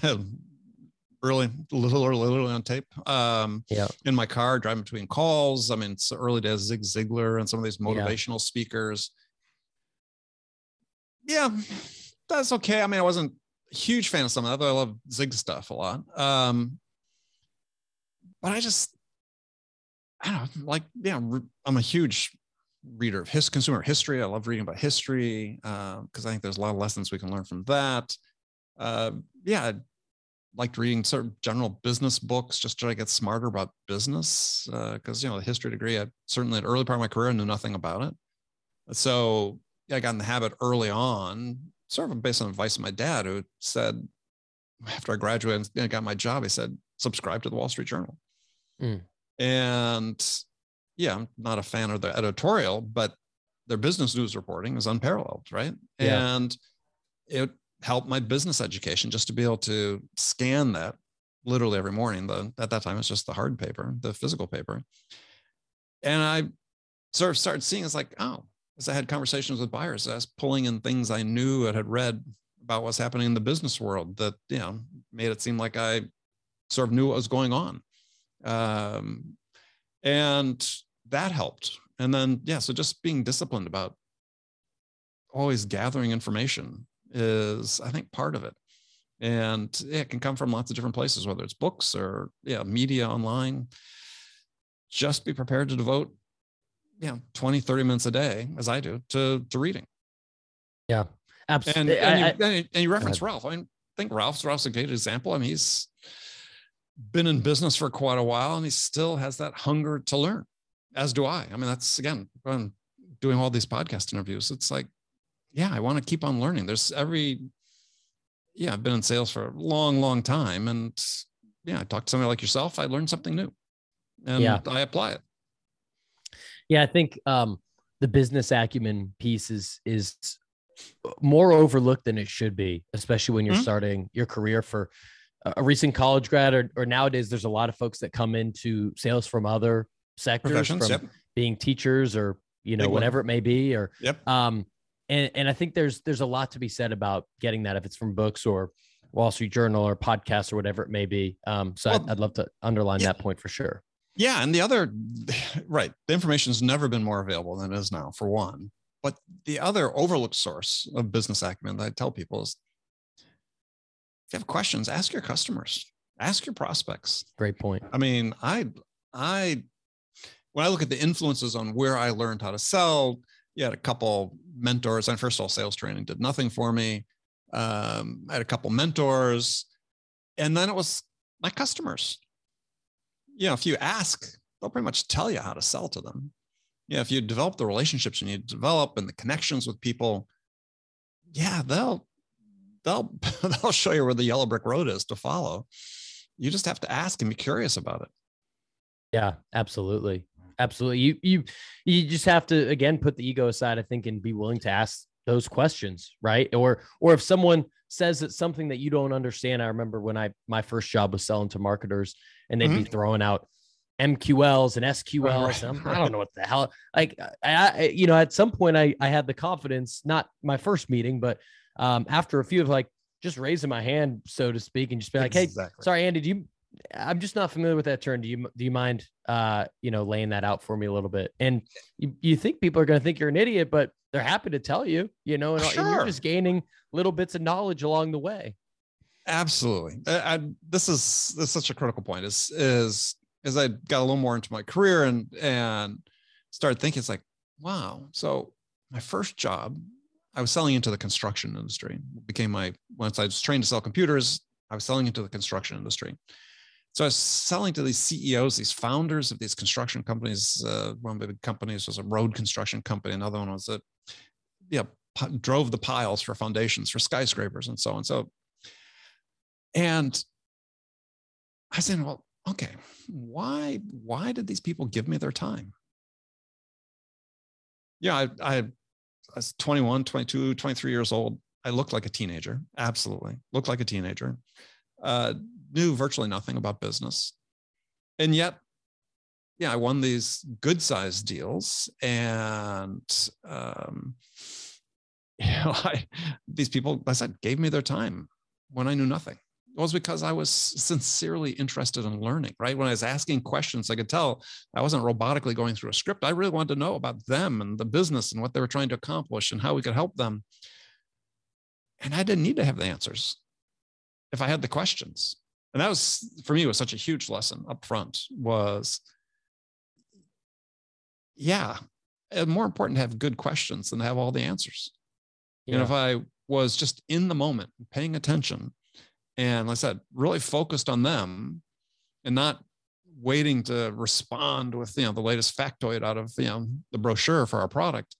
[LAUGHS] really or literally on tape um
Yeah.
in my car driving between calls. I mean it's the early days zig ziglar and some of these
Yeah.
motivational speakers. Yeah that's okay. I mean i wasn't a huge fan of some of that though i love zig stuff a lot. Um but i just i don't know like yeah i'm a huge reader of his consumer history. I love reading about history because i think there's a lot of lessons we can learn from that. Uh, yeah I liked reading sort of general business books just to try to get smarter about business because you know the history degree i certainly at early part of my career I knew nothing about it. So yeah, i got in the habit early on sort of based on advice of my dad who said after i graduated and got my job he said subscribe to the wall street journal.
Mm.
and yeah i'm not a fan of the editorial but their business news reporting is unparalleled, right?
Yeah.
And it helped my business education just to be able to scan that literally every morning. The at that time it's just the hard paper, the physical paper. And I sort of started seeing it's like, oh, as I had conversations with buyers, I was pulling in things I knew and had read about what's happening in the business world that you know made it seem like I sort of knew what was going on. Um, and that helped. And then yeah, so just being disciplined about always gathering information is I think part of it. And it can come from lots of different places, whether it's books or yeah, media online. Just be prepared to devote you know 20 30 minutes a day as i do to to reading
yeah absolutely
and and, you, and you reference ralph i mean, think ralph's ralph's a great example i mean he's been in business for quite a while and he still has that hunger to learn as do i i mean that's again i'm doing all these podcast interviews it's like yeah i want to keep on learning there's every yeah i've been in sales for a long long time and yeah i talk to somebody like yourself i learned something new and yeah. i apply it
yeah, I think um, the business acumen piece is is more overlooked than it should be, especially when you're mm-hmm. starting your career for a recent college grad or, or nowadays there's a lot of folks that come into sales from other sectors from yep. being teachers or you know Big whatever one. it may be or
yep
um and and i think there's there's a lot to be said about getting that if it's from books or wall street journal or podcasts or whatever it may be um so well, I'd, I'd, love to underline yeah. that point for sure
yeah, and the other, [SIGHS] right, the information has never been more available than it is now, for one. But the other overlooked source of business acumen that I tell people is if you have questions, ask your customers, ask your prospects.
Great point.
I mean, I, I, when I look at the influences on where I learned how to sell, you had a couple mentors. And first of all, sales training did nothing for me. Um, I had a couple mentors, and then it was my customers you know, if you ask, they'll pretty much tell you how to sell to them. Yeah, if you develop the relationships and you need to develop and the connections with people, yeah, they'll they'll [LAUGHS] they'll show you where the yellow brick road is to follow. You just have to ask and be curious about it.
Yeah, absolutely. Absolutely. You you you just have to again put the ego aside, I think, and be willing to ask those questions, right? Or or if someone says it's something that you don't understand. I remember when I my first job was selling to marketers and they'd mm-hmm. be throwing out MQLs and SQLs. Right, and. I don't know what the hell. Like, I, you know, at some point, I I had the confidence, not my first meeting, but um, after a few of like just raising my hand, so to speak, and just be like, exactly. "Hey, sorry, Andy, do you?" I'm just not familiar with that term. Do you do you mind, uh, you know, laying that out for me a little bit? And you, you think people are going to think you're an idiot, but they're happy to tell you, you know, and, sure. and you're just gaining little bits of knowledge along the way.
Absolutely. I, I, this is this is such a critical point. Is is as I got a little more into my career and and started thinking, it's like, wow. So my first job, I was selling into the construction industry. It became my once I was trained to sell computers, I was selling into the construction industry. So I was selling to these CEOs, these founders of these construction companies. Uh, one of the big companies was a road construction company. Another one was a, yeah, p- drove the piles for foundations for skyscrapers and so on. So and I said, well, okay, why, why did these people give me their time? Yeah, I, I, I was 21, 22, 23 years old. I looked like a teenager. Absolutely. Looked like a teenager. Uh, knew virtually nothing about business. And yet, yeah, I won these good sized deals. And, um, [LAUGHS] you know, I, these people, I said, gave me their time when I knew nothing It was because I was sincerely interested in learning, right? When I was asking questions, I could tell I wasn't robotically going through a script. I really wanted to know about them and the business and what they were trying to accomplish and how we could help them. And I didn't need to have the answers if I had the questions. And that was, for me, was such a huge lesson up front was, yeah, more important to have good questions than to have all the answers. Yeah. And if I was just in the moment, paying attention, and like I said, really focused on them and not waiting to respond with you know the latest factoid out of you know the brochure for our product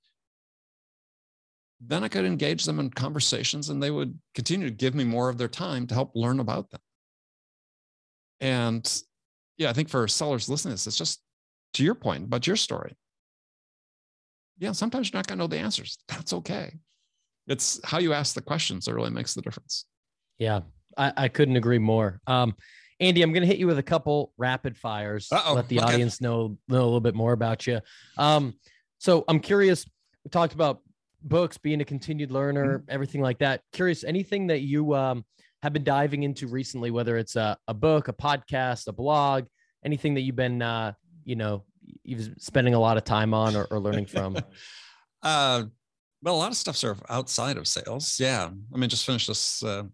then i could engage them in conversations and they would continue to give me more of their time to help learn about them and yeah i think for sellers listening to this it's just to your point about your story yeah, sometimes you're not going to know the answers. That's okay. It's how you ask the questions that really makes the difference.
Yeah, I, I couldn't agree more. Um, Andy, I'm going to hit you with a couple rapid fires.
Uh-oh,
Let the
okay.
audience know know a little bit more about you. Um, so I'm curious. We talked about books, being a continued learner,
Mm-hmm.
everything like that. Curious, anything that you um, have been diving into recently, whether it's a, a book, a podcast, a blog, anything that you've been, uh, you know, you've been spending a lot of time on or, or learning from. [LAUGHS]
uh, well, a lot of stuff sort of outside of sales. Yeah. I mean, just finished this uh,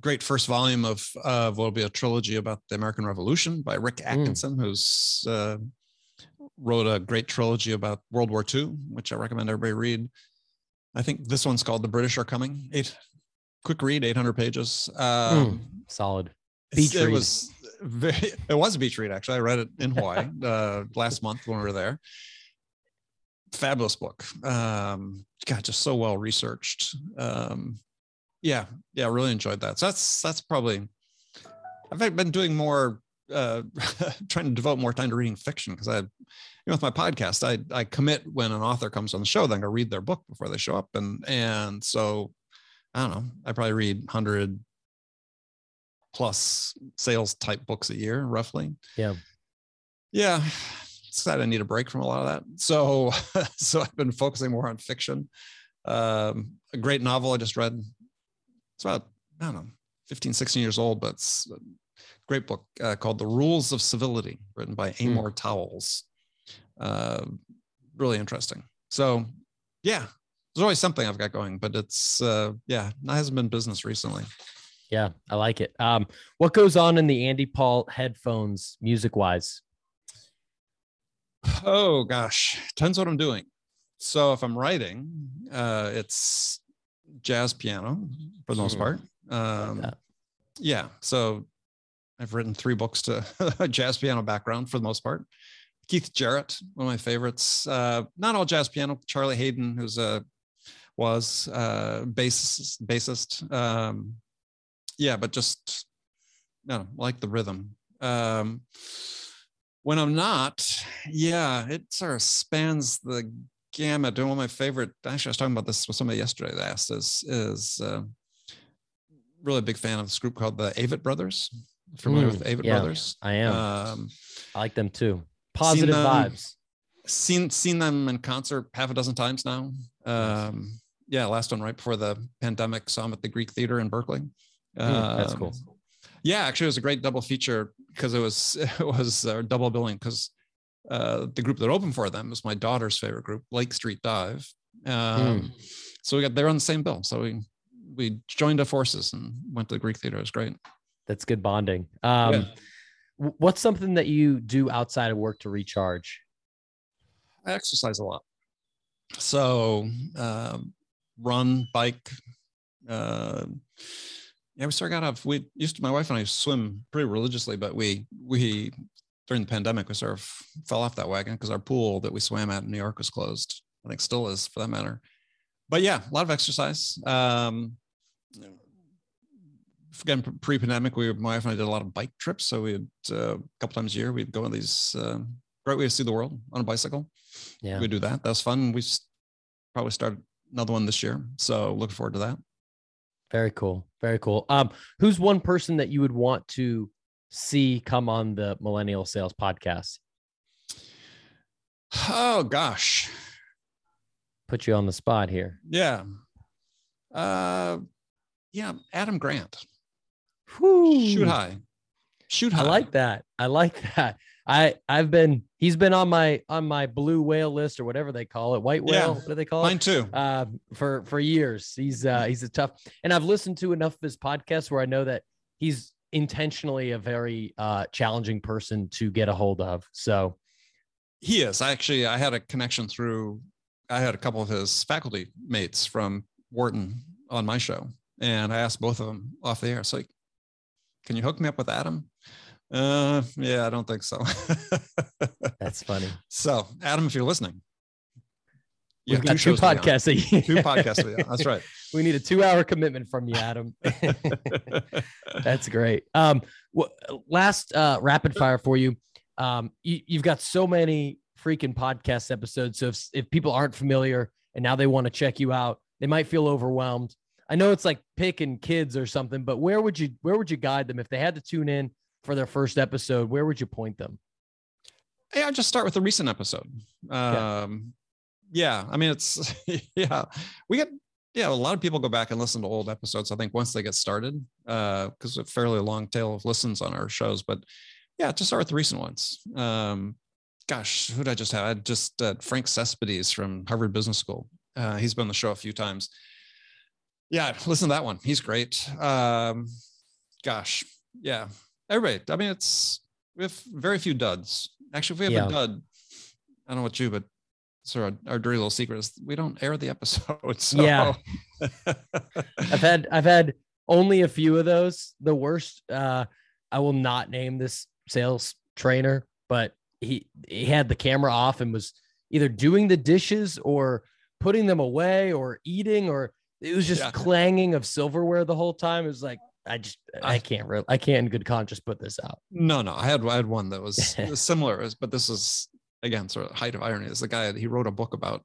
great first volume of, of what will be a trilogy about the American Revolution by Rick Atkinson, who's uh, wrote a great trilogy about World War II, which I recommend everybody read. I think this one's called The British Are Coming. Eight quick read, 800 pages. Um,
Solid. Beach
it
read.
was very [LAUGHS] it was a beach read actually i read it in [LAUGHS] hawaii uh last month when we were there fabulous book um god just so well researched um yeah yeah really enjoyed that so that's that's probably i've been doing more uh [LAUGHS] trying to devote more time to reading fiction because i you know with my podcast i i commit when an author comes on the show then i read their book before they show up and and so i don't know i probably read 100 plus sales type books a year, roughly.
Yeah.
Yeah. Sad I didn't need a break from a lot of that. So, [LAUGHS] so I've been focusing more on fiction. Um, a great novel I just read. It's about, I don't know, 15, 16 years old, but it's a great book uh, called The Rules of Civility, written by Amor Towles. Uh, really interesting. So, yeah, there's always something I've got going, but it's, uh, yeah, it hasn't been business recently.
Yeah, I like it. Um, what goes on in the Andy Paul headphones music wise?
Oh gosh, depends what I'm doing. So if I'm writing, uh, it's jazz piano for the most
Hmm.
part. Um,
that.
yeah. So I've written three books to a [LAUGHS] jazz piano background for the most part. Keith Jarrett, one of my favorites. Uh, not all jazz piano. Charlie Haden, who's a was uh, bassist. Bassist. Um, yeah, but just no, like the rhythm. Um, when I'm not, yeah, it sort of spans the gamut. And one of my favorite, actually, I was talking about this with somebody yesterday that asked is is uh, really a big fan of this group called the Avett Brothers. Familiar
Mm,
with Avett
yeah.
Brothers?
I am.
Um,
I like them too. Positive
them.
vibes.
seen seen them in concert half a dozen times now. Um, yeah, last one right before the pandemic. Saw them at the Greek Theater in Berkeley.
Mm, that's
Um,
cool.
Yeah, actually, it was a great double feature because it was [LAUGHS] it was uh, double billing because uh, the group that opened for them was my daughter's favorite group, Lake Street Dive. Um, So we got they're on the same bill. So we we joined our forces and went to the Greek Theater. It was great.
That's good bonding. Um,
Yeah.
What's something that you do outside of work to recharge?
I exercise a lot. So um, run, bike. Uh, yeah, we sort of got off. We used to, my wife and I swim pretty religiously, but we we during the pandemic we sort of fell off that wagon because our pool that we swam at in New York was closed. I think still is for that matter. But yeah, a lot of exercise. Um, again, pre-pandemic, we my wife and I did a lot of bike trips. So we had uh, a couple times a year we'd go on these uh, great way to see the world on a bicycle
Yeah.
we do that. That was fun. We probably start another one this year. So looking forward to that.
Very cool. Very cool. Um, who's one person that you would want to see come on the Millennial Sales Podcast?
Oh gosh.
Put you on the spot here.
Yeah. Uh yeah, Adam Grant.
Whew.
Shoot high. Shoot high.
I like that. I like [LAUGHS] that. I I've been he's been on my on my blue whale list or whatever they call it, white whale.
Yeah,
What do they call
mine
it?
Mine too.
Uh, for for years. He's uh he's a tough and I've listened to enough of his podcasts where I know that he's intentionally a very uh challenging person to get a hold of. So
He is. I actually I had a connection through I had a couple of his faculty mates from Wharton on my show. And I asked both of them off the air. so like, can you hook me up with Adam? Uh yeah, I don't think so. [LAUGHS]
that's funny.
So, Adam, if you're listening, you
We've
have
got two
shows to be on.
podcasts a year.
Two podcasts. be on. That's right. [LAUGHS]
we need a two hour commitment from you, Adam. [LAUGHS] That's great. Um, last uh, rapid fire for you. Um, you. You've got so many freaking podcast episodes. So if, if people aren't familiar and now they want to check you out, they might feel overwhelmed. I know it's like picking kids or something, but where would you where would you guide them if they had to tune in for their first episode? Where would you point them?
Hey, I'll just start with a recent episode. Um, yeah. yeah, I mean it's [LAUGHS] yeah, we get yeah, a lot of people go back and listen to old episodes. I think once they get started, because uh, a fairly long tail of listens on our shows. But yeah, just start with the recent ones. Um, gosh, who did I just have? I had just uh, Frank Cespedes from Harvard Business School. Uh, he's been on the show a few times. Yeah, listen to that one. He's great. Um, gosh, yeah, everybody. I mean, it's we have very few duds. Actually, if we have yeah. a dud, I don't know what you, but so our, our dirty little secret is we don't air the episodes. [LAUGHS] So.
Yeah, [LAUGHS] I've had I've had only a few of those. The worst. Uh, I will not name this sales trainer, but he he had the camera off and was either doing the dishes or putting them away or eating or it was just yeah. clanging of silverware the whole time. It was like I just I, I can't really I can't in good conscience put this out.
No, no, I had I had one that was [LAUGHS] similar, but this was again sort of height of irony. Is the guy that he wrote a book about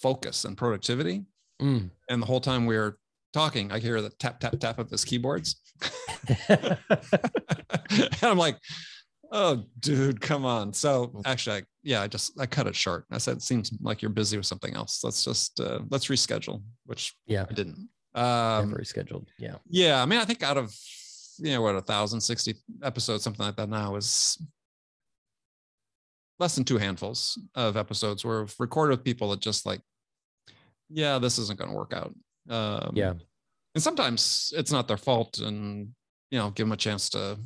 focus and productivity, mm. and the whole time we were talking, I hear the tap tap tap of his keyboards, [LAUGHS] and I'm like, oh dude come on. So actually I, yeah i just i cut it short. I said it seems like you're busy with something else. Let's just uh, let's reschedule which yeah. I didn't
um rescheduled yeah
yeah i mean i think out of you know what a thousand sixty episodes something like that now is less than two handfuls of episodes where we've recorded with people that just like yeah this isn't going to work out
um, yeah
and sometimes it's not their fault and you know give them a chance to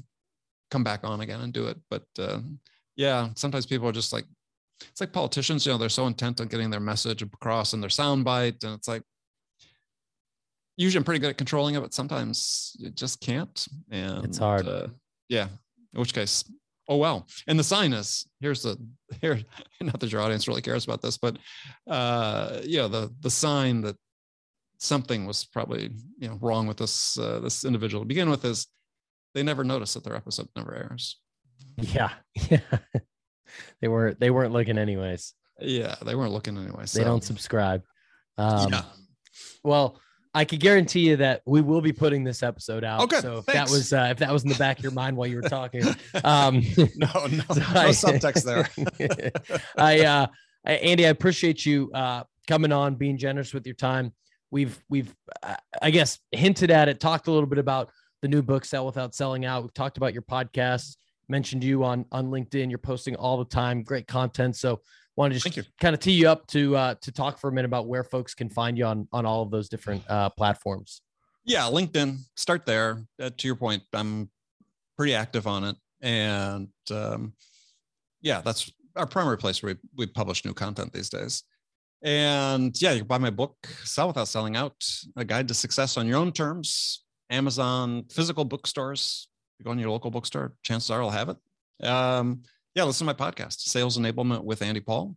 come back on again and do it. But uh, yeah, sometimes people are just like, it's like politicians, you know, they're so intent on getting their message across and their soundbite. And it's like, usually I'm pretty good at controlling it, but sometimes it just can't. And
it's hard.
Uh, yeah. In which case, oh well. And the sign is here's the [LAUGHS] here, not that your audience really cares about this, but uh, you know, the the sign that something was probably you know wrong with this uh, this individual to begin with is they never notice that their episode never airs.
Yeah. [LAUGHS] Yeah. they weren't they weren't looking anyways.
Yeah, they weren't looking anyways.
So. They don't subscribe. Um, yeah. well, I could guarantee you that we will be putting this episode out.
Okay.
So if
thanks.
that was uh, if that was in the back of your mind while you were talking, [LAUGHS] um,
no, no, [LAUGHS] so no I, subtext there. [LAUGHS]
I, uh, Andy, I appreciate you uh, coming on, being generous with your time. We've we've I guess hinted at it, talked a little bit about the new book sell without selling out we've talked about your podcast mentioned you on on linkedin you're posting all the time great content so want to just kind of tee you up to uh, to talk for a minute about where folks can find you on on all of those different uh, platforms.
Yeah linkedin start there. Uh, to your point i'm pretty active on it. And um, yeah that's our primary place where we, we publish new content these days. And yeah you can buy my book sell without selling out a guide to success on your own terms Amazon, physical bookstores. You go in your local bookstore, chances are I'll have it. Um, yeah, listen to my podcast, Sales Enablement with Andy Paul,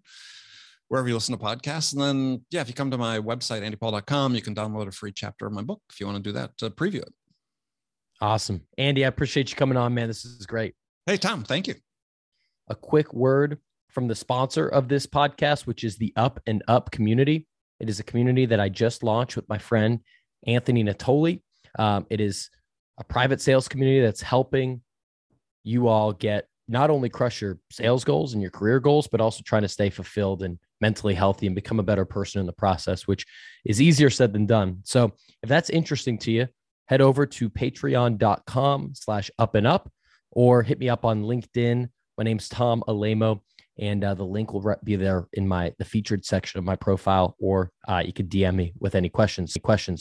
wherever you listen to podcasts. And then, yeah, if you come to my website, andypaul.com, you can download a free chapter of my book if you want to do that to preview it.
Awesome. Andy, I appreciate you coming on, man. This is great.
Hey, Tom, thank you.
A quick word from the sponsor of this podcast, which is the Up and Up community. It is a community that I just launched with my friend Anthony Natoli. Um, it is a private sales community that's helping you all get not only crush your sales goals and your career goals, but also trying to stay fulfilled and mentally healthy and become a better person in the process, which is easier said than done. So if that's interesting to you, head over to patreon.com slash up and up or hit me up on LinkedIn. My name's Tom Alaimo and uh, the link will be there in my the featured section of my profile or uh, you could dm me with any questions questions